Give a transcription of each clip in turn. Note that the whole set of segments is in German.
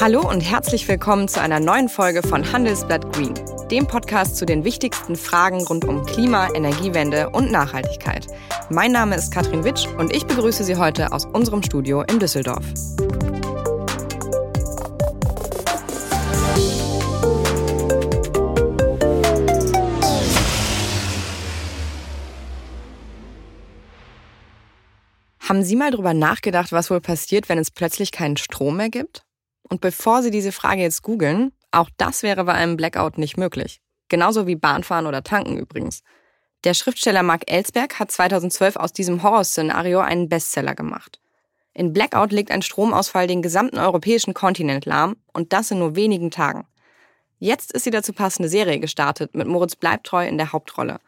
Hallo und herzlich willkommen zu einer neuen Folge von Handelsblatt Green, dem Podcast zu den wichtigsten Fragen rund um Klima, Energiewende und Nachhaltigkeit. Mein Name ist Katrin Witsch und ich begrüße Sie heute aus unserem Studio in Düsseldorf. Haben Sie mal darüber nachgedacht, was wohl passiert, wenn es plötzlich keinen Strom mehr gibt? Und bevor Sie diese Frage jetzt googeln, auch das wäre bei einem Blackout nicht möglich. Genauso wie Bahnfahren oder Tanken übrigens. Der Schriftsteller Mark Ellsberg hat 2012 aus diesem Horrorszenario einen Bestseller gemacht. In Blackout legt ein Stromausfall den gesamten europäischen Kontinent lahm und das in nur wenigen Tagen. Jetzt ist die dazu passende Serie gestartet mit Moritz Bleibtreu in der Hauptrolle.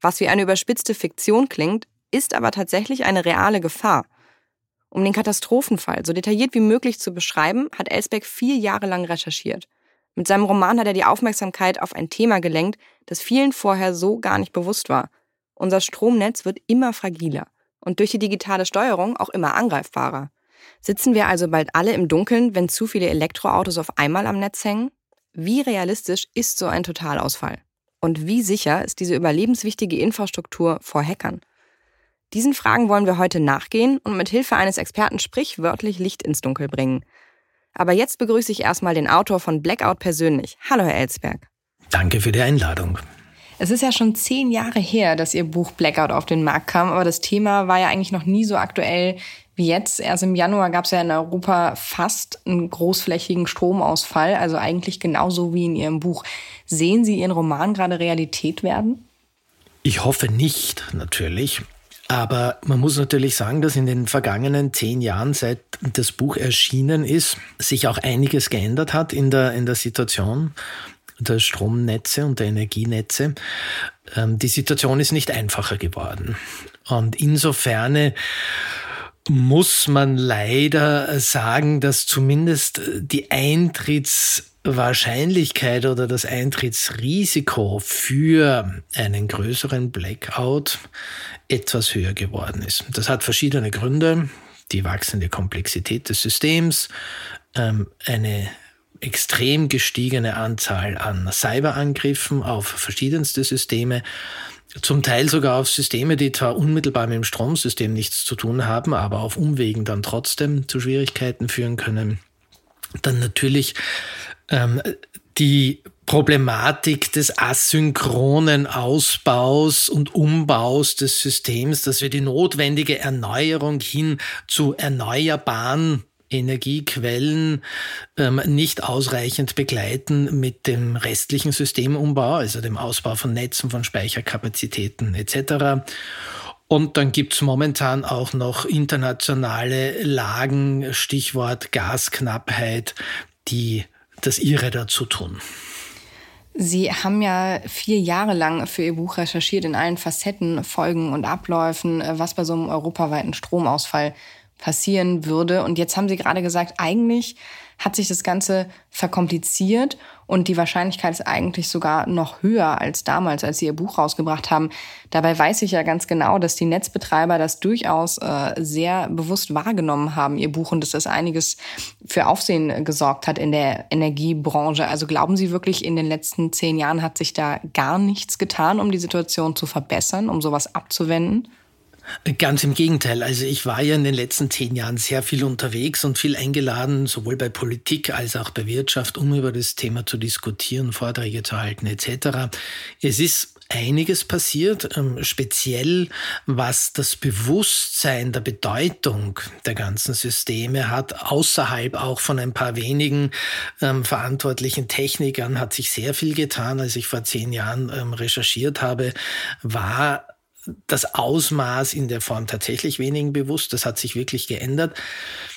Was wie eine überspitzte Fiktion klingt, ist aber tatsächlich eine reale Gefahr. Um den Katastrophenfall so detailliert wie möglich zu beschreiben, hat Elsbeck vier Jahre lang recherchiert. Mit seinem Roman hat er die Aufmerksamkeit auf ein Thema gelenkt, das vielen vorher so gar nicht bewusst war. Unser Stromnetz wird immer fragiler und durch die digitale Steuerung auch immer angreifbarer. Sitzen wir also bald alle im Dunkeln, wenn zu viele Elektroautos auf einmal am Netz hängen? Wie realistisch ist so ein Totalausfall? Und wie sicher ist diese überlebenswichtige Infrastruktur vor Hackern? Diesen Fragen wollen wir heute nachgehen und mit Hilfe eines Experten sprichwörtlich Licht ins Dunkel bringen. Aber jetzt begrüße ich erstmal den Autor von Blackout persönlich. Hallo, Herr Elsberg. Danke für die Einladung. Es ist ja schon zehn Jahre her, dass Ihr Buch Blackout auf den Markt kam, aber das Thema war ja eigentlich noch nie so aktuell wie jetzt. Erst im Januar gab es ja in Europa fast einen großflächigen Stromausfall, also eigentlich genauso wie in Ihrem Buch. Sehen Sie Ihren Roman gerade Realität werden? Ich hoffe nicht, natürlich. Aber man muss natürlich sagen, dass in den vergangenen zehn Jahren, seit das Buch erschienen ist, sich auch einiges geändert hat in der, in der Situation der Stromnetze und der Energienetze. Ähm, die Situation ist nicht einfacher geworden. Und insofern muss man leider sagen, dass zumindest die Eintritts Wahrscheinlichkeit oder das Eintrittsrisiko für einen größeren Blackout etwas höher geworden ist. Das hat verschiedene Gründe. Die wachsende Komplexität des Systems, ähm, eine extrem gestiegene Anzahl an Cyberangriffen auf verschiedenste Systeme, zum Teil sogar auf Systeme, die zwar unmittelbar mit dem Stromsystem nichts zu tun haben, aber auf Umwegen dann trotzdem zu Schwierigkeiten führen können. Dann natürlich ähm, die Problematik des asynchronen Ausbaus und Umbaus des Systems, dass wir die notwendige Erneuerung hin zu erneuerbaren Energiequellen ähm, nicht ausreichend begleiten mit dem restlichen Systemumbau, also dem Ausbau von Netzen, von Speicherkapazitäten etc. Und dann gibt's momentan auch noch internationale Lagen, Stichwort Gasknappheit, die das Ihre dazu tun. Sie haben ja vier Jahre lang für Ihr Buch recherchiert in allen Facetten, Folgen und Abläufen, äh, was bei so einem europaweiten Stromausfall passieren würde. Und jetzt haben Sie gerade gesagt, eigentlich hat sich das Ganze verkompliziert und die Wahrscheinlichkeit ist eigentlich sogar noch höher als damals, als sie ihr Buch rausgebracht haben. Dabei weiß ich ja ganz genau, dass die Netzbetreiber das durchaus äh, sehr bewusst wahrgenommen haben, ihr Buch, und dass das einiges für Aufsehen gesorgt hat in der Energiebranche. Also glauben Sie wirklich, in den letzten zehn Jahren hat sich da gar nichts getan, um die Situation zu verbessern, um sowas abzuwenden? Ganz im Gegenteil. Also ich war ja in den letzten zehn Jahren sehr viel unterwegs und viel eingeladen, sowohl bei Politik als auch bei Wirtschaft, um über das Thema zu diskutieren, Vorträge zu halten etc. Es ist einiges passiert, ähm, speziell was das Bewusstsein der Bedeutung der ganzen Systeme hat, außerhalb auch von ein paar wenigen ähm, verantwortlichen Technikern hat sich sehr viel getan. Als ich vor zehn Jahren ähm, recherchiert habe, war das Ausmaß in der Form tatsächlich wenigen bewusst. Das hat sich wirklich geändert.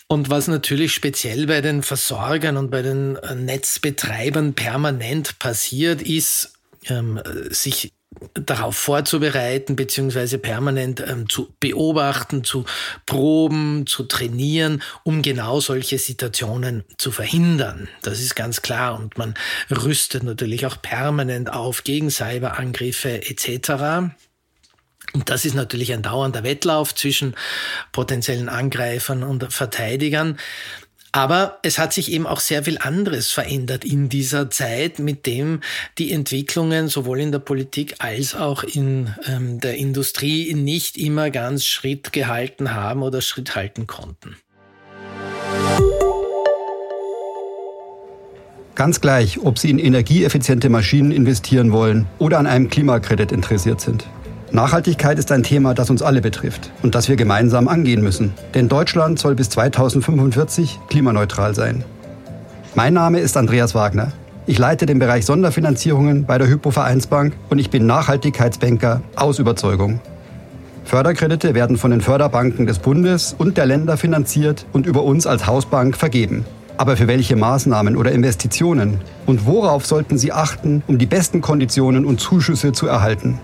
Und was natürlich speziell bei den Versorgern und bei den äh, Netzbetreibern permanent passiert, ist, ähm, sich darauf vorzubereiten, beziehungsweise permanent ähm, zu beobachten, zu proben, zu trainieren, um genau solche Situationen zu verhindern. Das ist ganz klar. Und man rüstet natürlich auch permanent auf gegen Cyberangriffe etc. Und das ist natürlich ein dauernder Wettlauf zwischen potenziellen Angreifern und Verteidigern. Aber es hat sich eben auch sehr viel anderes verändert in dieser Zeit, mit dem die Entwicklungen sowohl in der Politik als auch in ähm, der Industrie nicht immer ganz Schritt gehalten haben oder Schritt halten konnten. Ganz gleich, ob Sie in energieeffiziente Maschinen investieren wollen oder an einem Klimakredit interessiert sind. Nachhaltigkeit ist ein Thema, das uns alle betrifft und das wir gemeinsam angehen müssen. Denn Deutschland soll bis 2045 klimaneutral sein. Mein Name ist Andreas Wagner. Ich leite den Bereich Sonderfinanzierungen bei der Hypo Vereinsbank und ich bin Nachhaltigkeitsbanker aus Überzeugung. Förderkredite werden von den Förderbanken des Bundes und der Länder finanziert und über uns als Hausbank vergeben. Aber für welche Maßnahmen oder Investitionen? Und worauf sollten Sie achten, um die besten Konditionen und Zuschüsse zu erhalten?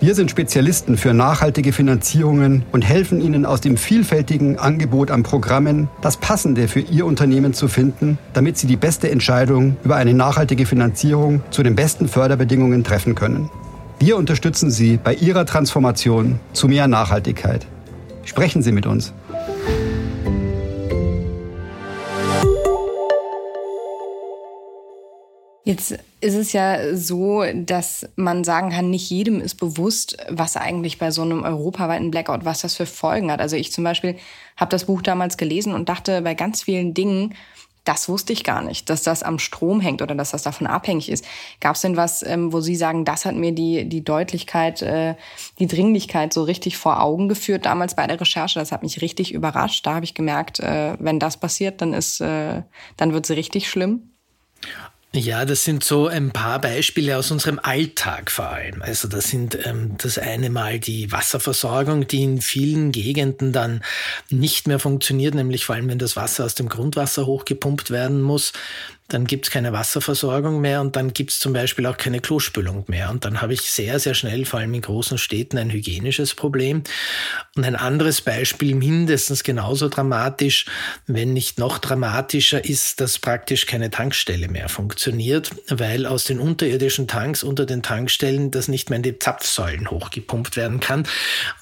Wir sind Spezialisten für nachhaltige Finanzierungen und helfen Ihnen aus dem vielfältigen Angebot an Programmen das Passende für Ihr Unternehmen zu finden, damit Sie die beste Entscheidung über eine nachhaltige Finanzierung zu den besten Förderbedingungen treffen können. Wir unterstützen Sie bei Ihrer Transformation zu mehr Nachhaltigkeit. Sprechen Sie mit uns. Jetzt ist es ja so, dass man sagen kann, nicht jedem ist bewusst, was eigentlich bei so einem europaweiten Blackout, was das für Folgen hat. Also ich zum Beispiel habe das Buch damals gelesen und dachte bei ganz vielen Dingen, das wusste ich gar nicht, dass das am Strom hängt oder dass das davon abhängig ist. Gab es denn was, ähm, wo Sie sagen, das hat mir die, die Deutlichkeit, äh, die Dringlichkeit so richtig vor Augen geführt damals bei der Recherche? Das hat mich richtig überrascht. Da habe ich gemerkt, äh, wenn das passiert, dann ist, äh, dann wird es richtig schlimm. Ja, das sind so ein paar Beispiele aus unserem Alltag vor allem. Also das sind ähm, das eine Mal die Wasserversorgung, die in vielen Gegenden dann nicht mehr funktioniert, nämlich vor allem wenn das Wasser aus dem Grundwasser hochgepumpt werden muss dann gibt's keine Wasserversorgung mehr und dann gibt's zum Beispiel auch keine Klospülung mehr. Und dann habe ich sehr, sehr schnell, vor allem in großen Städten, ein hygienisches Problem. Und ein anderes Beispiel, mindestens genauso dramatisch, wenn nicht noch dramatischer, ist, dass praktisch keine Tankstelle mehr funktioniert, weil aus den unterirdischen Tanks unter den Tankstellen das nicht mehr in die Zapfsäulen hochgepumpt werden kann.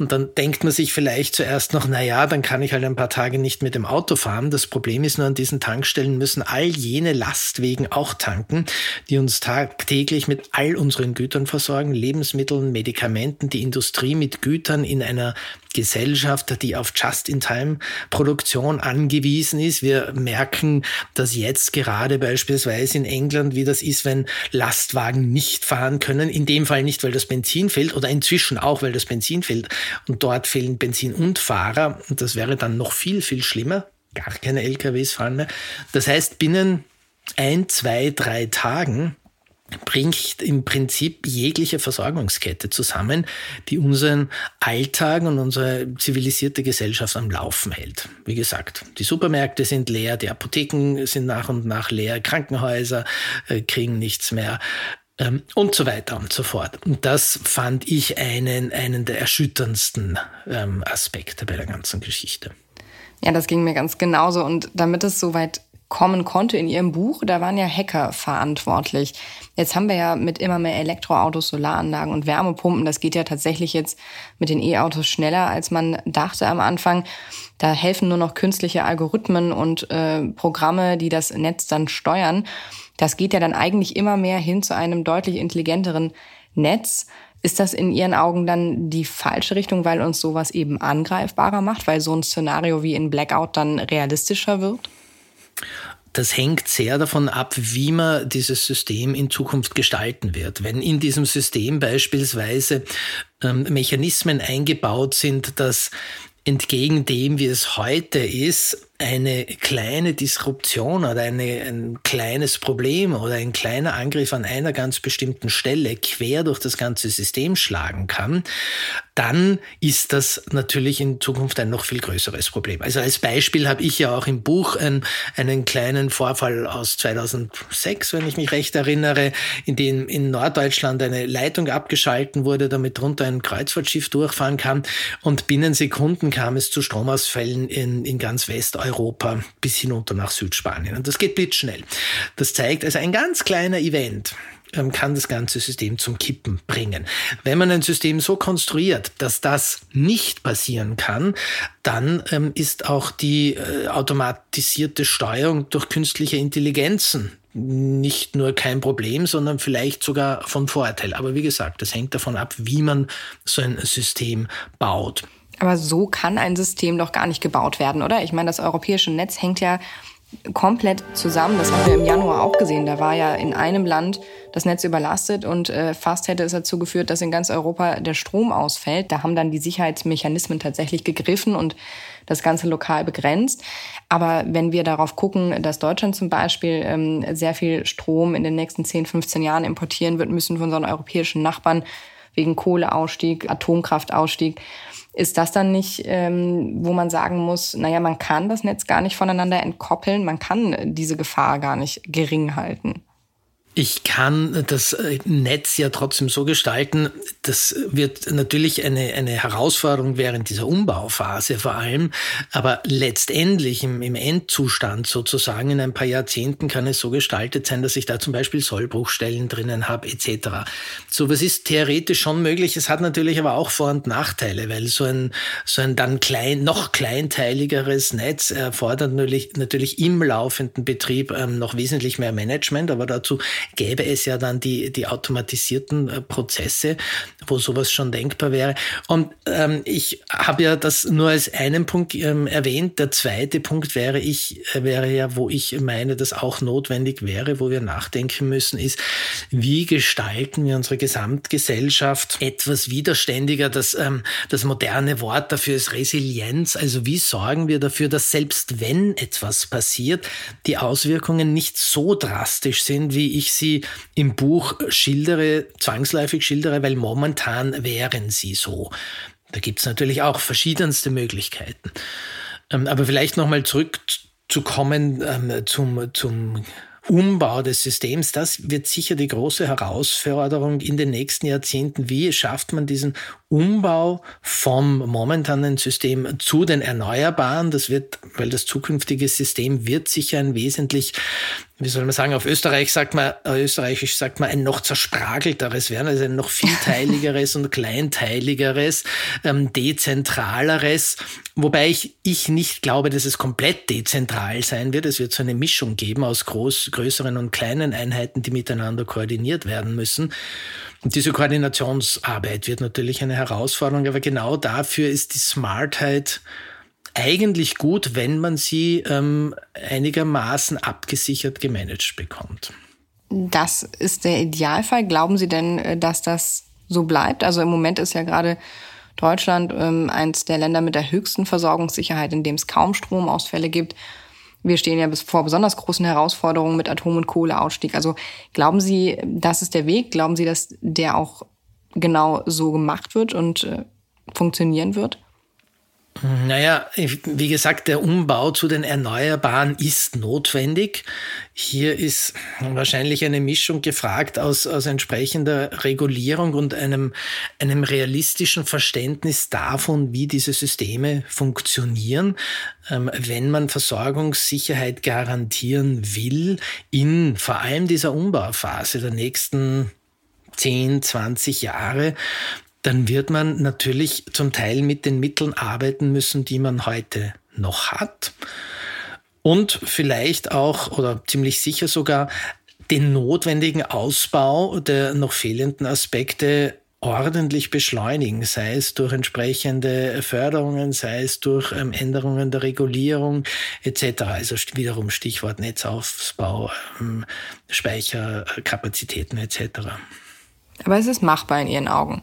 Und dann denkt man sich vielleicht zuerst noch, na ja, dann kann ich halt ein paar Tage nicht mit dem Auto fahren. Das Problem ist nur, an diesen Tankstellen müssen all jene Lastwegen auch tanken, die uns tagtäglich mit all unseren Gütern versorgen, Lebensmitteln, Medikamenten, die Industrie mit Gütern in einer Gesellschaft, die auf Just-in-Time-Produktion angewiesen ist. Wir merken das jetzt gerade beispielsweise in England, wie das ist, wenn Lastwagen nicht fahren können. In dem Fall nicht, weil das Benzin fehlt oder inzwischen auch, weil das Benzin fehlt. Und dort fehlen Benzin und Fahrer. Und das wäre dann noch viel, viel schlimmer. Gar keine LKWs fahren mehr. Das heißt, binnen ein, zwei, drei Tagen bringt im Prinzip jegliche Versorgungskette zusammen, die unseren Alltag und unsere zivilisierte Gesellschaft am Laufen hält. Wie gesagt, die Supermärkte sind leer, die Apotheken sind nach und nach leer, Krankenhäuser äh, kriegen nichts mehr ähm, und so weiter und so fort. Und das fand ich einen, einen der erschütterndsten ähm, Aspekte bei der ganzen Geschichte. Ja, das ging mir ganz genauso. Und damit es soweit kommen konnte in ihrem Buch, da waren ja Hacker verantwortlich. Jetzt haben wir ja mit immer mehr Elektroautos, Solaranlagen und Wärmepumpen, das geht ja tatsächlich jetzt mit den E-Autos schneller, als man dachte am Anfang. Da helfen nur noch künstliche Algorithmen und äh, Programme, die das Netz dann steuern. Das geht ja dann eigentlich immer mehr hin zu einem deutlich intelligenteren Netz. Ist das in Ihren Augen dann die falsche Richtung, weil uns sowas eben angreifbarer macht, weil so ein Szenario wie in Blackout dann realistischer wird? Das hängt sehr davon ab, wie man dieses System in Zukunft gestalten wird. Wenn in diesem System beispielsweise ähm, Mechanismen eingebaut sind, dass entgegen dem, wie es heute ist, eine kleine Disruption oder eine, ein kleines Problem oder ein kleiner Angriff an einer ganz bestimmten Stelle quer durch das ganze System schlagen kann, dann ist das natürlich in Zukunft ein noch viel größeres Problem. Also als Beispiel habe ich ja auch im Buch einen, einen kleinen Vorfall aus 2006, wenn ich mich recht erinnere, in dem in Norddeutschland eine Leitung abgeschalten wurde, damit drunter ein Kreuzfahrtschiff durchfahren kann und binnen Sekunden kam es zu Stromausfällen in, in ganz Westeuropa Europa bis hinunter nach Südspanien. Und das geht blitzschnell. Das zeigt also ein ganz kleiner Event ähm, kann das ganze System zum Kippen bringen. Wenn man ein System so konstruiert, dass das nicht passieren kann, dann ähm, ist auch die äh, automatisierte Steuerung durch künstliche Intelligenzen nicht nur kein Problem, sondern vielleicht sogar von Vorteil. Aber wie gesagt, das hängt davon ab, wie man so ein System baut. Aber so kann ein System doch gar nicht gebaut werden, oder? Ich meine, das europäische Netz hängt ja komplett zusammen. Das haben wir im Januar auch gesehen. Da war ja in einem Land das Netz überlastet und äh, fast hätte es dazu geführt, dass in ganz Europa der Strom ausfällt. Da haben dann die Sicherheitsmechanismen tatsächlich gegriffen und das Ganze lokal begrenzt. Aber wenn wir darauf gucken, dass Deutschland zum Beispiel ähm, sehr viel Strom in den nächsten 10, 15 Jahren importieren wird müssen von unseren europäischen Nachbarn wegen Kohleausstieg, Atomkraftausstieg, ist das dann nicht, ähm, wo man sagen muss, naja, man kann das Netz gar nicht voneinander entkoppeln, man kann diese Gefahr gar nicht gering halten? Ich kann das äh, Netz ja trotzdem so gestalten, das wird natürlich eine, eine Herausforderung während dieser Umbauphase vor allem, aber letztendlich im, im Endzustand sozusagen in ein paar Jahrzehnten kann es so gestaltet sein, dass ich da zum Beispiel Sollbruchstellen drinnen habe etc. So was ist theoretisch schon möglich, es hat natürlich aber auch Vor- und Nachteile, weil so ein, so ein dann klein, noch kleinteiligeres Netz erfordert natürlich, natürlich im laufenden Betrieb ähm, noch wesentlich mehr Management, aber dazu gäbe es ja dann die, die automatisierten äh, Prozesse, wo sowas schon denkbar wäre. Und ähm, ich habe ja das nur als einen Punkt ähm, erwähnt. Der zweite Punkt wäre ich, äh, wäre ja, wo ich meine, dass auch notwendig wäre, wo wir nachdenken müssen, ist, wie gestalten wir unsere Gesamtgesellschaft etwas widerständiger? Das, ähm, das moderne Wort dafür ist Resilienz. Also wie sorgen wir dafür, dass selbst wenn etwas passiert, die Auswirkungen nicht so drastisch sind, wie ich sie im Buch schildere, zwangsläufig schildere, weil momentan wären sie so. Da gibt es natürlich auch verschiedenste Möglichkeiten. Ähm, aber vielleicht nochmal zurückzukommen ähm, zum, zum Umbau des Systems, das wird sicher die große Herausforderung in den nächsten Jahrzehnten. Wie schafft man diesen Umbau vom momentanen System zu den Erneuerbaren? Das wird, weil das zukünftige System wird sicher ein wesentlich wie soll man sagen, auf Österreich sagt man, äh, österreichisch sagt man ein noch zerspragelteres werden, also ein noch vielteiligeres und kleinteiligeres, ähm, dezentraleres, wobei ich, ich nicht glaube, dass es komplett dezentral sein wird. Es wird so eine Mischung geben aus groß, größeren und kleinen Einheiten, die miteinander koordiniert werden müssen. Und diese Koordinationsarbeit wird natürlich eine Herausforderung, aber genau dafür ist die Smartheit eigentlich gut, wenn man sie ähm, einigermaßen abgesichert gemanagt bekommt. Das ist der Idealfall. Glauben Sie denn, äh, dass das so bleibt? Also im Moment ist ja gerade Deutschland ähm, eins der Länder mit der höchsten Versorgungssicherheit, in dem es kaum Stromausfälle gibt. Wir stehen ja vor besonders großen Herausforderungen mit Atom- und Kohleausstieg. Also glauben Sie, das ist der Weg? Glauben Sie, dass der auch genau so gemacht wird und äh, funktionieren wird? Naja, wie gesagt, der Umbau zu den Erneuerbaren ist notwendig. Hier ist wahrscheinlich eine Mischung gefragt aus, aus entsprechender Regulierung und einem, einem realistischen Verständnis davon, wie diese Systeme funktionieren. Ähm, wenn man Versorgungssicherheit garantieren will, in vor allem dieser Umbauphase der nächsten 10, 20 Jahre, dann wird man natürlich zum Teil mit den Mitteln arbeiten müssen, die man heute noch hat. Und vielleicht auch oder ziemlich sicher sogar den notwendigen Ausbau der noch fehlenden Aspekte ordentlich beschleunigen, sei es durch entsprechende Förderungen, sei es durch ähm, Änderungen der Regulierung etc. Also wiederum Stichwort Netzaufbau, ähm, Speicherkapazitäten etc. Aber es ist machbar in Ihren Augen.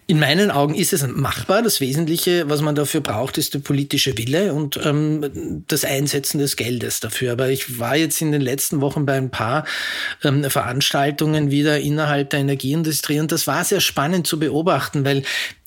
In meinen Augen ist es machbar. Das Wesentliche, was man dafür braucht, ist der politische Wille und ähm, das Einsetzen des Geldes dafür. Aber ich war jetzt in den letzten Wochen bei ein paar ähm, Veranstaltungen wieder innerhalb der Energieindustrie und das war sehr spannend zu beobachten, weil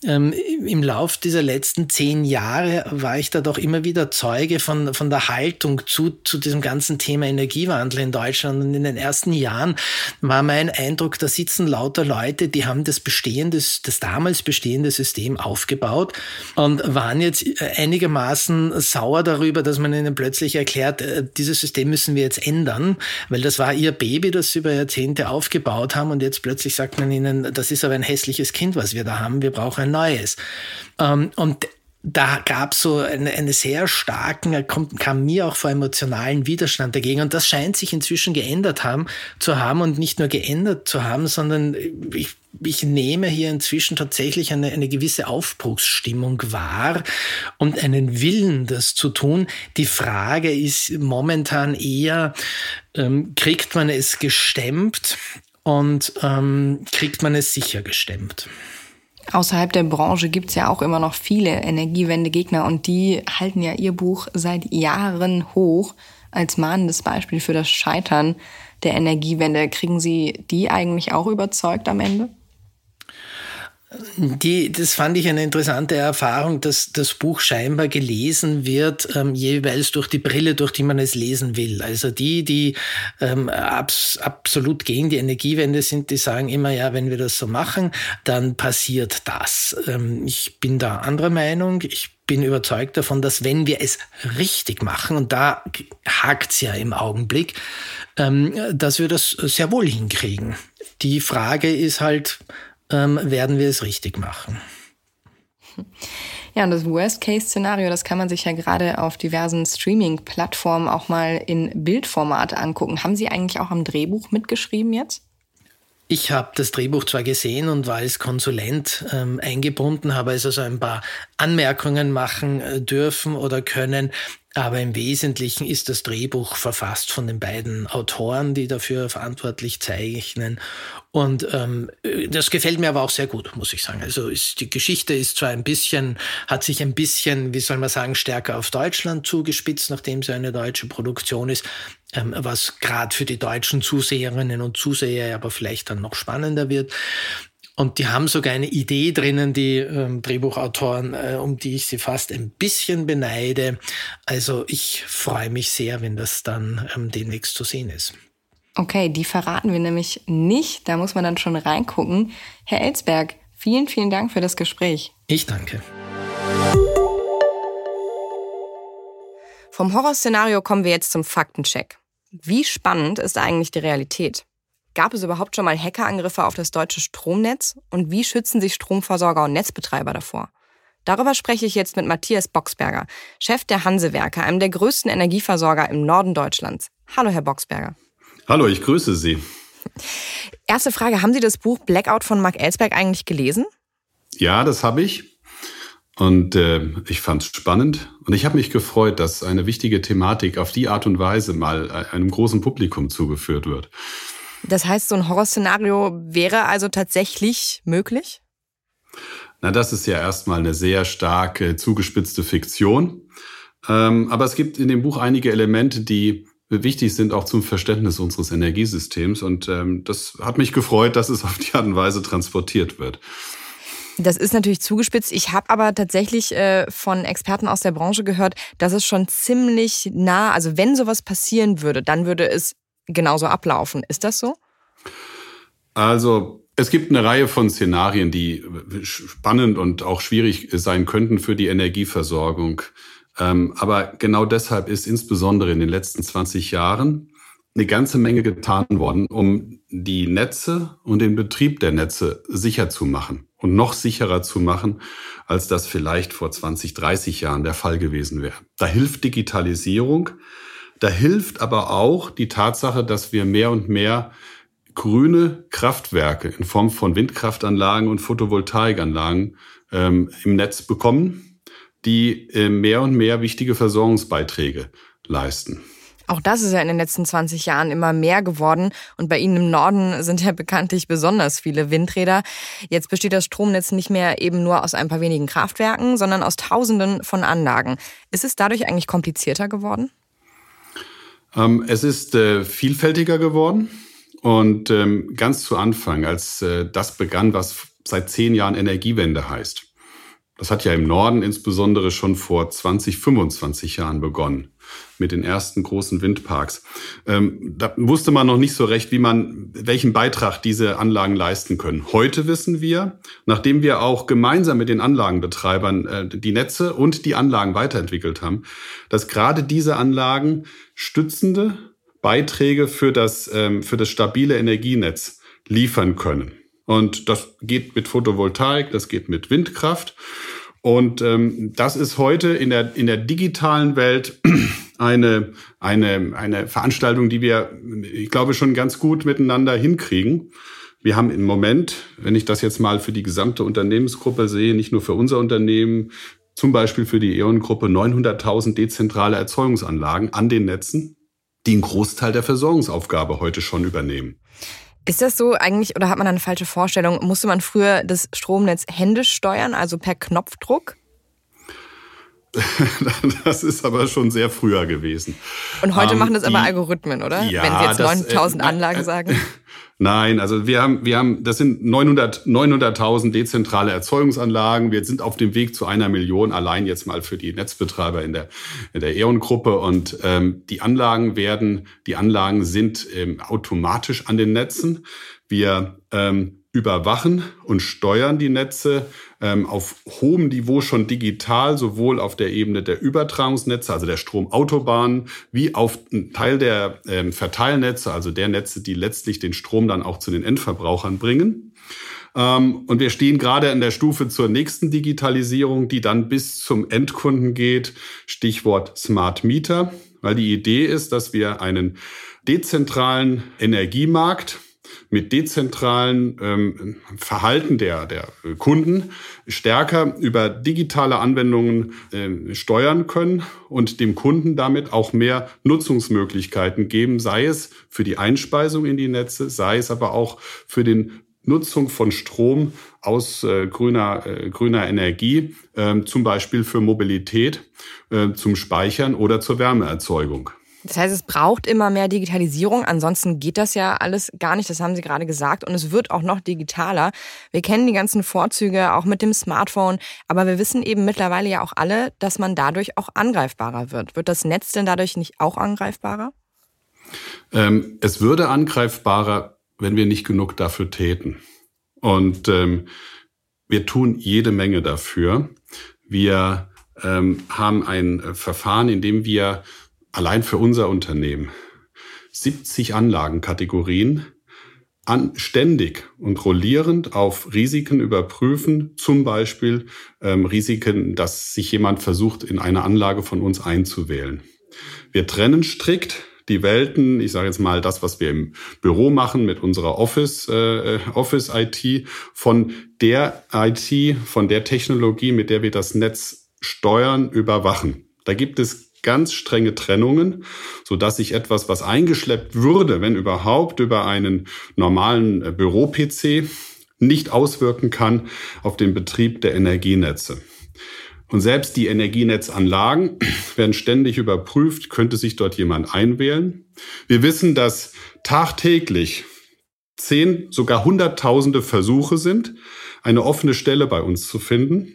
ähm, im Lauf dieser letzten zehn Jahre war ich da doch immer wieder Zeuge von, von der Haltung zu, zu diesem ganzen Thema Energiewandel in Deutschland. Und in den ersten Jahren war mein Eindruck, da sitzen lauter Leute, die haben das Bestehen des, des damals damals bestehende System aufgebaut und waren jetzt einigermaßen sauer darüber, dass man ihnen plötzlich erklärt, äh, dieses System müssen wir jetzt ändern, weil das war ihr Baby, das sie über Jahrzehnte aufgebaut haben und jetzt plötzlich sagt man ihnen, das ist aber ein hässliches Kind, was wir da haben, wir brauchen ein neues. Ähm, und da gab es so eine, eine sehr starken, kommt, kam mir auch vor emotionalen Widerstand dagegen. Und das scheint sich inzwischen geändert haben, zu haben und nicht nur geändert zu haben, sondern ich, ich nehme hier inzwischen tatsächlich eine, eine gewisse Aufbruchsstimmung wahr und einen Willen, das zu tun. Die Frage ist momentan eher, ähm, kriegt man es gestemmt und ähm, kriegt man es sicher gestemmt? Außerhalb der Branche gibt es ja auch immer noch viele Energiewende-Gegner und die halten ja ihr Buch seit Jahren hoch als mahnendes Beispiel für das Scheitern der Energiewende. Kriegen Sie die eigentlich auch überzeugt am Ende? Die, das fand ich eine interessante Erfahrung, dass das Buch scheinbar gelesen wird, ähm, jeweils durch die Brille, durch die man es lesen will. Also die, die ähm, abs absolut gegen die Energiewende sind, die sagen immer, ja, wenn wir das so machen, dann passiert das. Ähm, ich bin da anderer Meinung. Ich bin überzeugt davon, dass wenn wir es richtig machen, und da hakt's ja im Augenblick, ähm, dass wir das sehr wohl hinkriegen. Die Frage ist halt, ähm, werden wir es richtig machen. Ja, und das Worst-Case-Szenario, das kann man sich ja gerade auf diversen Streaming-Plattformen auch mal in Bildformat angucken. Haben Sie eigentlich auch am Drehbuch mitgeschrieben jetzt? Ich habe das Drehbuch zwar gesehen und war als Konsulent ähm, eingebunden, habe also so ein paar Anmerkungen machen äh, dürfen oder können, aber im Wesentlichen ist das Drehbuch verfasst von den beiden Autoren, die dafür verantwortlich zeichnen. Und ähm, das gefällt mir aber auch sehr gut, muss ich sagen. Also ist, die Geschichte ist zwar ein bisschen, hat sich ein bisschen, wie soll man sagen, stärker auf Deutschland zugespitzt, nachdem sie eine deutsche Produktion ist, ähm, was gerade für die deutschen Zuseherinnen und Zuseher aber vielleicht dann noch spannender wird. Und die haben sogar eine Idee drinnen, die ähm, Drehbuchautoren, äh, um die ich sie fast ein bisschen beneide. Also ich freue mich sehr, wenn das dann ähm, demnächst zu sehen ist. Okay, die verraten wir nämlich nicht. Da muss man dann schon reingucken. Herr Elsberg, vielen, vielen Dank für das Gespräch. Ich danke. Vom Horrorszenario kommen wir jetzt zum Faktencheck. Wie spannend ist eigentlich die Realität? Gab es überhaupt schon mal Hackerangriffe auf das deutsche Stromnetz? Und wie schützen sich Stromversorger und Netzbetreiber davor? Darüber spreche ich jetzt mit Matthias Boxberger, Chef der Hansewerke, einem der größten Energieversorger im Norden Deutschlands. Hallo, Herr Boxberger. Hallo, ich grüße Sie. Erste Frage, haben Sie das Buch Blackout von Mark Ellsberg eigentlich gelesen? Ja, das habe ich. Und äh, ich fand es spannend und ich habe mich gefreut, dass eine wichtige Thematik auf die Art und Weise mal äh, einem großen Publikum zugeführt wird. Das heißt, so ein Horrorszenario wäre also tatsächlich möglich? Na, das ist ja erstmal eine sehr starke, zugespitzte Fiktion. Ähm, aber es gibt in dem Buch einige Elemente, die wichtig sind auch zum Verständnis unseres Energiesystems. Und ähm, das hat mich gefreut, dass es auf die Art und Weise transportiert wird. Das ist natürlich zugespitzt. Ich habe aber tatsächlich äh, von Experten aus der Branche gehört, dass es schon ziemlich nah, also wenn sowas passieren würde, dann würde es genauso ablaufen. Ist das so? Also es gibt eine Reihe von Szenarien, die spannend und auch schwierig sein könnten für die Energieversorgung. Ähm, aber genau deshalb ist insbesondere in den letzten 20 Jahren eine ganze Menge getan worden, um die Netze und den Betrieb der Netze sicher zu machen und noch sicherer zu machen, als das vielleicht vor 20, 30 Jahren der Fall gewesen wäre. Da hilft Digitalisierung, da hilft aber auch die Tatsache, dass wir mehr und mehr grüne Kraftwerke in Form von Windkraftanlagen und Photovoltaikanlagen ähm, im Netz bekommen, die äh, mehr und mehr wichtige Versorgungsbeiträge leisten. Auch das ist ja in den letzten 20 Jahren immer mehr geworden. Und bei Ihnen im Norden sind ja bekanntlich besonders viele Windräder. Jetzt besteht das Stromnetz nicht mehr eben nur aus ein paar wenigen Kraftwerken, sondern aus Tausenden von Anlagen. Ist es dadurch eigentlich komplizierter geworden? Ähm, es ist äh, vielfältiger geworden und ähm, ganz zu Anfang, als äh, das begann, was seit zehn Jahren Energiewende heißt. Das hat ja im Norden insbesondere schon vor 20, 25 Jahren begonnen mit den ersten großen Windparks. Ähm, da wusste man noch nicht so recht, wie man, welchen Beitrag diese Anlagen leisten können. Heute wissen wir, nachdem wir auch gemeinsam mit den Anlagenbetreibern äh, die Netze und die Anlagen weiterentwickelt haben, dass gerade diese Anlagen stützende Beiträge für das, ähm, für das stabile Energienetz liefern können. Und das geht mit Photovoltaik, das geht mit Windkraft. Und ähm, das ist heute in der, in der digitalen Welt eine, eine, eine Veranstaltung, die wir, ich glaube, schon ganz gut miteinander hinkriegen. Wir haben im Moment, wenn ich das jetzt mal für die gesamte Unternehmensgruppe sehe, nicht nur für unser Unternehmen, zum Beispiel für die E.ON-Gruppe 900.000 dezentrale Erzeugungsanlagen an den Netzen, die einen Großteil der Versorgungsaufgabe heute schon übernehmen. Ist das so eigentlich oder hat man eine falsche Vorstellung? Musste man früher das Stromnetz händisch steuern, also per Knopfdruck? Das ist aber schon sehr früher gewesen. Und heute ähm, machen das die, aber Algorithmen, oder? Ja, Wenn Sie jetzt 9000 äh, Anlagen äh, sagen. Nein, also wir haben, wir haben, das sind 900, 900.000 dezentrale Erzeugungsanlagen. Wir sind auf dem Weg zu einer Million allein jetzt mal für die Netzbetreiber in der, in der E.ON-Gruppe. Und ähm, die Anlagen werden, die Anlagen sind ähm, automatisch an den Netzen. Wir ähm, überwachen und steuern die Netze ähm, auf hohem Niveau schon digital, sowohl auf der Ebene der Übertragungsnetze, also der Stromautobahnen, wie auf einen Teil der ähm, Verteilnetze, also der Netze, die letztlich den Strom dann auch zu den Endverbrauchern bringen. Ähm, und wir stehen gerade in der Stufe zur nächsten Digitalisierung, die dann bis zum Endkunden geht. Stichwort Smart Meter, weil die Idee ist, dass wir einen dezentralen Energiemarkt mit dezentralen ähm, Verhalten der, der Kunden stärker über digitale Anwendungen äh, steuern können und dem Kunden damit auch mehr Nutzungsmöglichkeiten geben, sei es für die Einspeisung in die Netze, sei es aber auch für den Nutzung von Strom aus äh, grüner, äh, grüner Energie, äh, zum Beispiel für Mobilität, äh, zum Speichern oder zur Wärmeerzeugung. Das heißt, es braucht immer mehr Digitalisierung. Ansonsten geht das ja alles gar nicht. Das haben Sie gerade gesagt. Und es wird auch noch digitaler. Wir kennen die ganzen Vorzüge auch mit dem Smartphone. Aber wir wissen eben mittlerweile ja auch alle, dass man dadurch auch angreifbarer wird. Wird das Netz denn dadurch nicht auch angreifbarer? Ähm, es würde angreifbarer, wenn wir nicht genug dafür täten. Und ähm, wir tun jede Menge dafür. Wir ähm, haben ein Verfahren, in dem wir allein für unser Unternehmen 70 Anlagenkategorien an, ständig und rollierend auf Risiken überprüfen, zum Beispiel ähm, Risiken, dass sich jemand versucht, in eine Anlage von uns einzuwählen. Wir trennen strikt die Welten, ich sage jetzt mal das, was wir im Büro machen mit unserer Office, äh, Office IT, von der IT, von der Technologie, mit der wir das Netz steuern, überwachen. Da gibt es ganz strenge Trennungen, so dass sich etwas, was eingeschleppt würde, wenn überhaupt über einen normalen äh, Büro-PC, nicht auswirken kann auf den Betrieb der Energienetze. Und selbst die Energienetzanlagen werden ständig überprüft, könnte sich dort jemand einwählen. Wir wissen, dass tagtäglich zehn, sogar hunderttausende Versuche sind, eine offene Stelle bei uns zu finden.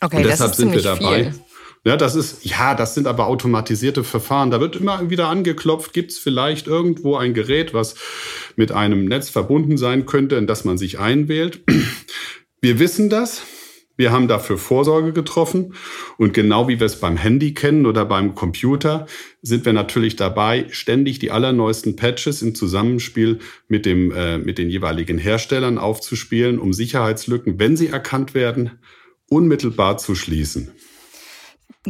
Okay, Und deshalb sind wir dabei. Viel. Ja, das ist, ja, das sind aber automatisierte Verfahren. Da wird immer wieder angeklopft, gibt es vielleicht irgendwo ein Gerät, was mit einem Netz verbunden sein könnte, in das man sich einwählt. Wir wissen das. Wir haben dafür Vorsorge getroffen. Und genau wie wir es beim Handy kennen oder beim Computer, sind wir natürlich dabei, ständig die allerneuesten Patches im Zusammenspiel mit, dem, äh, mit den jeweiligen Herstellern aufzuspielen, um Sicherheitslücken, wenn sie erkannt werden, unmittelbar zu schließen.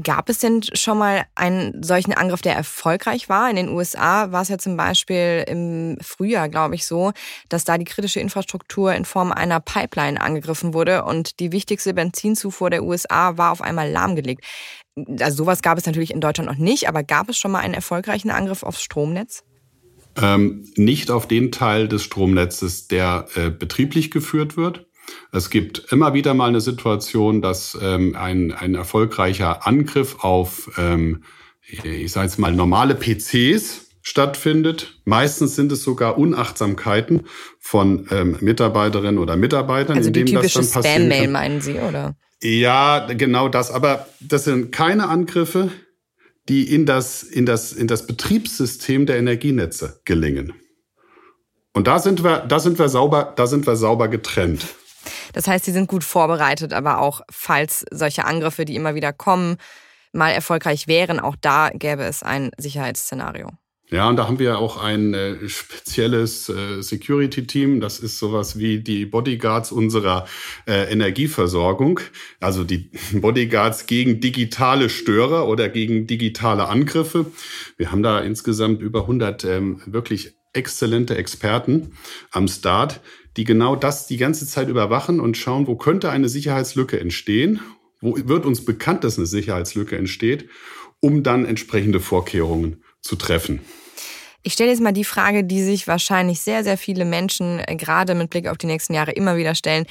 Gab es denn schon mal einen solchen Angriff, der erfolgreich war? In den USA war es ja zum Beispiel im Frühjahr, glaube ich, so, dass da die kritische Infrastruktur in Form einer Pipeline angegriffen wurde und die wichtigste Benzinzufuhr der USA war auf einmal lahmgelegt. Also sowas gab es natürlich in Deutschland noch nicht, aber gab es schon mal einen erfolgreichen Angriff aufs Stromnetz? Ähm, nicht auf den Teil des Stromnetzes, der äh, betrieblich geführt wird. Es gibt immer wieder mal eine Situation, dass ähm, ein, ein erfolgreicher Angriff auf, ähm, ich sage jetzt mal, normale PCs stattfindet. Meistens sind es sogar Unachtsamkeiten von ähm, Mitarbeiterinnen oder Mitarbeitern, also in dem das dann passiert. Spam-Mail meinen Sie, oder? Ja, genau das. Aber das sind keine Angriffe, die in das, in das, in das Betriebssystem der Energienetze gelingen. Und da sind wir, da sind wir sauber, da sind wir sauber getrennt. Das heißt, sie sind gut vorbereitet, aber auch falls solche Angriffe, die immer wieder kommen, mal erfolgreich wären, auch da gäbe es ein Sicherheitsszenario. Ja, und da haben wir auch ein äh, spezielles äh, Security-Team. Das ist sowas wie die Bodyguards unserer äh, Energieversorgung. Also die Bodyguards gegen digitale Störer oder gegen digitale Angriffe. Wir haben da insgesamt über 100 ähm, wirklich exzellente Experten am Start, die genau das die ganze Zeit überwachen und schauen, wo könnte eine Sicherheitslücke entstehen, wo wird uns bekannt, dass eine Sicherheitslücke entsteht, um dann entsprechende Vorkehrungen zu treffen. Ich stelle jetzt mal die Frage, die sich wahrscheinlich sehr, sehr viele Menschen äh, gerade mit Blick auf die nächsten Jahre immer wieder stellen.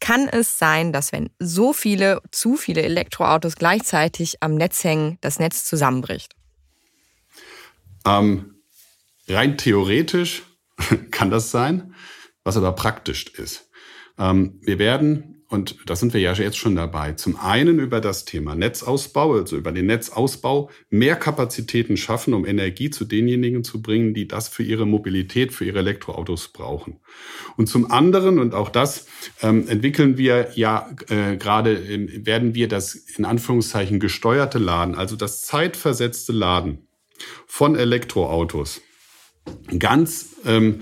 Kann es sein, dass wenn so viele, zu viele Elektroautos gleichzeitig am Netz hängen, das Netz zusammenbricht? Ähm, rein theoretisch kann das sein, was aber praktisch ist. Ähm, wir werden und da sind wir ja jetzt schon dabei. Zum einen über das Thema Netzausbau, also über den Netzausbau, mehr Kapazitäten schaffen, um Energie zu denjenigen zu bringen, die das für ihre Mobilität, für ihre Elektroautos brauchen. Und zum anderen, und auch das ähm, entwickeln wir ja äh, gerade, werden wir das in Anführungszeichen gesteuerte Laden, also das zeitversetzte Laden von Elektroautos, ganz, ähm,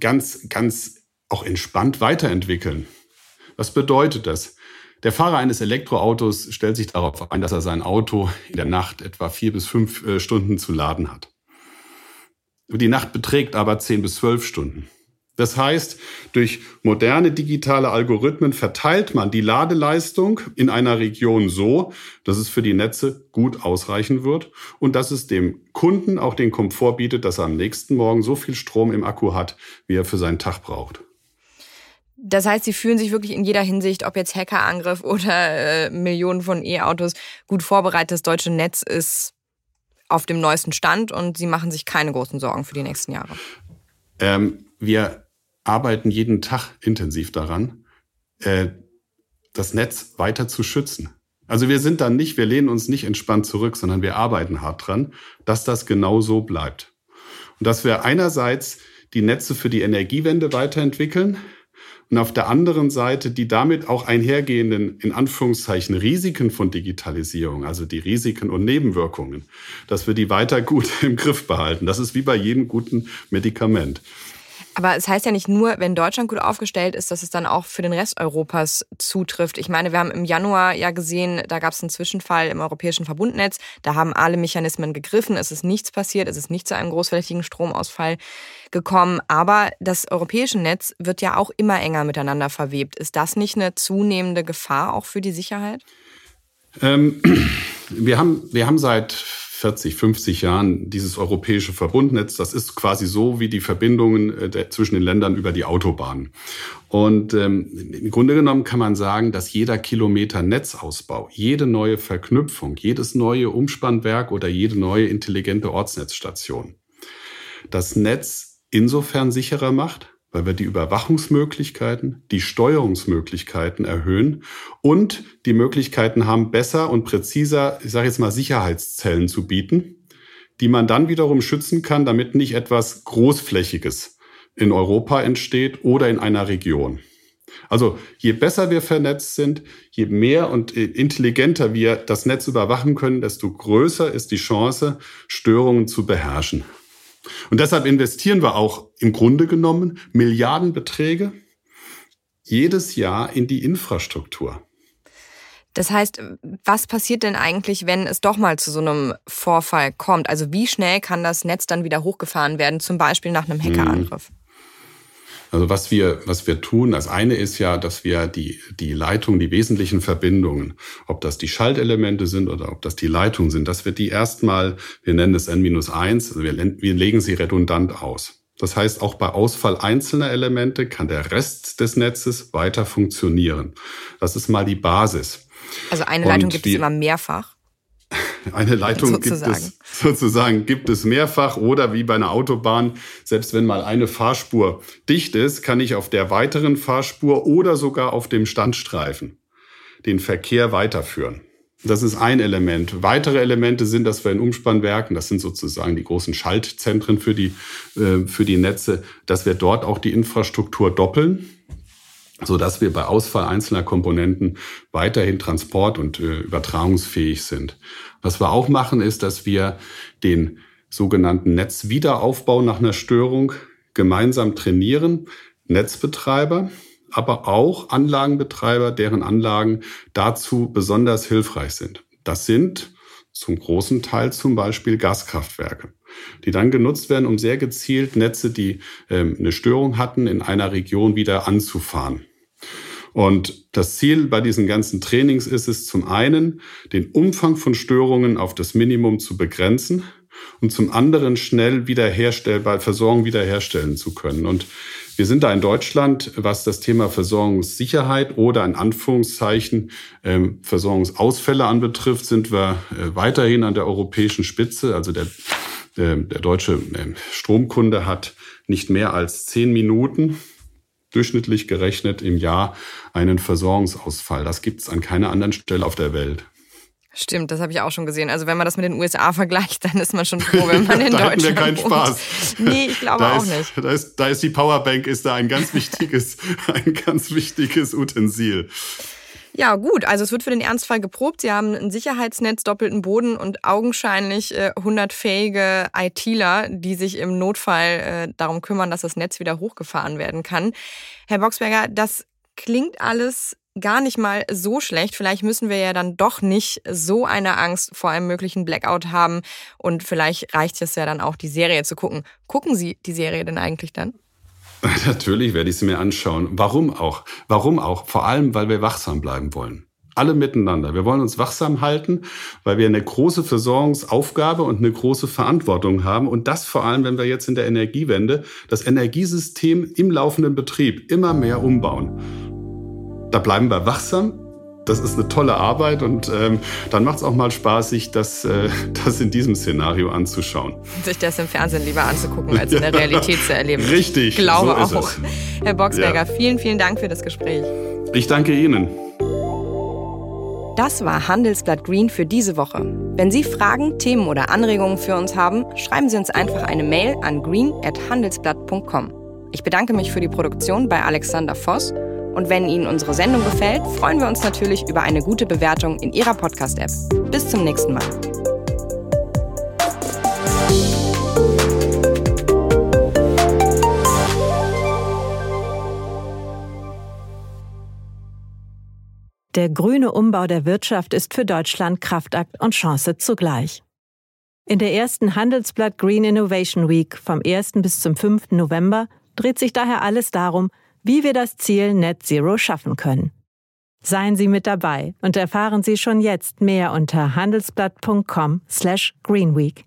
ganz, ganz auch entspannt weiterentwickeln. Was bedeutet das? Der Fahrer eines Elektroautos stellt sich darauf ein, dass er sein Auto in der Nacht etwa vier bis fünf äh, Stunden zu laden hat. Die Nacht beträgt aber zehn bis zwölf Stunden. Das heißt, durch moderne digitale Algorithmen verteilt man die Ladeleistung in einer Region so, dass es für die Netze gut ausreichen wird und dass es dem Kunden auch den Komfort bietet, dass er am nächsten Morgen so viel Strom im Akku hat, wie er für seinen Tag braucht. Das heißt, sie fühlen sich wirklich in jeder Hinsicht, ob jetzt Hackerangriff oder äh, Millionen von E-Autos, gut vorbereitet. Das deutsche Netz ist auf dem neuesten Stand und sie machen sich keine großen Sorgen für die nächsten Jahre. Ähm, wir arbeiten jeden Tag intensiv daran, äh, das Netz weiter zu schützen. Also wir sind dann nicht, wir lehnen uns nicht entspannt zurück, sondern wir arbeiten hart dran, dass das genau so bleibt. Und dass wir einerseits die Netze für die Energiewende weiterentwickeln, und auf der anderen Seite die damit auch einhergehenden, in Anführungszeichen, Risiken von Digitalisierung, also die Risiken und Nebenwirkungen, dass wir die weiter gut im Griff behalten. Das ist wie bei jedem guten Medikament. Aber es heißt ja nicht nur, wenn Deutschland gut aufgestellt ist, dass es dann auch für den Rest Europas zutrifft. Ich meine, wir haben im Januar ja gesehen, da gab es einen Zwischenfall im europäischen Verbundnetz. Da haben alle Mechanismen gegriffen. Es ist nichts passiert. Es ist nicht zu einem großflächigen Stromausfall gekommen. Aber das europäische Netz wird ja auch immer enger miteinander verwebt. Ist das nicht eine zunehmende Gefahr auch für die Sicherheit? Ähm, wir, haben, wir haben seit 40, 50 Jahren dieses europäische Verbundnetz. Das ist quasi so wie die Verbindungen äh, zwischen den Ländern über die Autobahn. Und ähm, im Grunde genommen kann man sagen, dass jeder Kilometer Netzausbau, jede neue Verknüpfung, jedes neue Umspannwerk oder jede neue intelligente Ortsnetzstation das Netz insofern sicherer macht, weil wir die Überwachungsmöglichkeiten, die Steuerungsmöglichkeiten erhöhen und die Möglichkeiten haben, besser und präziser, ich sage jetzt mal, Sicherheitszellen zu bieten, die man dann wiederum schützen kann, damit nicht etwas Großflächiges in Europa entsteht oder in einer Region. Also je besser wir vernetzt sind, je mehr und intelligenter wir das Netz überwachen können, desto größer ist die Chance, Störungen zu beherrschen. Und deshalb investieren wir auch im Grunde genommen Milliardenbeträge jedes Jahr in die Infrastruktur. Das heißt, was passiert denn eigentlich, wenn es doch mal zu so einem Vorfall kommt? Also wie schnell kann das Netz dann wieder hochgefahren werden, zum Beispiel nach einem Hackerangriff? Also was wir, was wir tun, das eine ist ja, dass wir die, die Leitung, die wesentlichen Verbindungen, ob das die Schaltelemente sind oder ob das die Leitungen sind, dass wir die erstmal, wir nennen es N-1, also wir, wir legen sie redundant aus. Das heißt, auch bei Ausfall einzelner Elemente kann der Rest des Netzes weiter funktionieren. Das ist mal die Basis. Also eine Leitung gibt es immer mehrfach? Eine Leitung sozusagen. gibt es sozusagen gibt es mehrfach oder wie bei einer Autobahn, selbst wenn mal eine Fahrspur dicht ist, kann ich auf der weiteren Fahrspur oder sogar auf dem Standstreifen den Verkehr weiterführen. Das ist ein Element. Weitere Elemente sind, dass wir in Umspannwerken, das sind sozusagen die großen Schaltzentren für die, äh, für die Netze, dass wir dort auch die Infrastruktur doppeln, so dass wir bei Ausfall einzelner Komponenten weiterhin transport- und äh, übertragungsfähig sind. Was wir auch machen, ist, dass wir den sogenannten Netzwiederaufbau nach einer Störung gemeinsam trainieren. Netzbetreiber, aber auch Anlagenbetreiber, deren Anlagen dazu besonders hilfreich sind. Das sind zum großen Teil zum Beispiel Gaskraftwerke, die dann genutzt werden, um sehr gezielt Netze, die ähm, eine Störung hatten, in einer Region wieder anzufahren. Und das Ziel bei diesen ganzen Trainings ist es zum einen, den Umfang von Störungen auf das Minimum zu begrenzen und zum anderen schnell wiederherstellbar, Versorgung wiederherstellen zu können. Und wir sind da in Deutschland, was das Thema Versorgungssicherheit oder in Anführungszeichen ähm, Versorgungsausfälle anbetrifft, sind wir äh, weiterhin an der europäischen Spitze. Also der, der, der deutsche äh, Stromkunde hat nicht mehr als zehn Minuten durchschnittlich gerechnet im Jahr einen Versorgungsausfall. Das gibt es an keiner anderen Stelle auf der Welt. Stimmt, das habe ich auch schon gesehen. Also wenn man das mit den USA vergleicht, dann ist man schon froh, wenn man in da Deutschland wir keinen wohnt. Spaß. Nee, ich glaube da auch ist, nicht. Da ist, da ist die Powerbank ist da ein ganz wichtiges, ein ganz wichtiges Utensil. Ja, gut. Also es wird für den Ernstfall geprobt. Sie haben ein Sicherheitsnetz, doppelten Boden und augenscheinlich äh, 100 fähige ITler, die sich im Notfall äh, darum kümmern, dass das Netz wieder hochgefahren werden kann. Herr Boxberger, das klingt alles gar nicht mal so schlecht. Vielleicht müssen wir ja dann doch nicht so eine Angst vor einem möglichen Blackout haben. Und vielleicht reicht es ja dann auch, die Serie zu gucken. Gucken Sie die Serie denn eigentlich dann? Natürlich werde ich sie mir anschauen. Warum auch? Warum auch? Vor allem, weil wir wachsam bleiben wollen. Alle miteinander. Wir wollen uns wachsam halten, weil wir eine große Versorgungsaufgabe und eine große Verantwortung haben. Und das vor allem, wenn wir jetzt in der Energiewende das Energiesystem im laufenden Betrieb immer mehr umbauen. Da bleiben wir wachsam. Das ist eine tolle Arbeit und ähm, dann macht es auch mal Spaß, sich das, äh, das in diesem Szenario anzuschauen. Sich das im Fernsehen lieber anzugucken, als in der Realität zu erleben. Richtig, ich glaube so auch. Herr Boxberger, ja. vielen, vielen Dank für das Gespräch. Ich danke Ihnen. Das war Handelsblatt Green für diese Woche. Wenn Sie Fragen, Themen oder Anregungen für uns haben, schreiben Sie uns einfach eine Mail an green@handelsblatt.com. Ich bedanke mich für die Produktion bei Alexander Voss und wenn Ihnen unsere Sendung gefällt, freuen wir uns natürlich über eine gute Bewertung in Ihrer Podcast-App. Bis zum nächsten Mal. Der grüne Umbau der Wirtschaft ist für Deutschland Kraftakt und Chance zugleich. In der ersten Handelsblatt Green Innovation Week vom 1. bis zum 5. November dreht sich daher alles darum, wie wir das Ziel Net Zero schaffen können. Seien Sie mit dabei und erfahren Sie schon jetzt mehr unter handelsblatt.com/greenweek.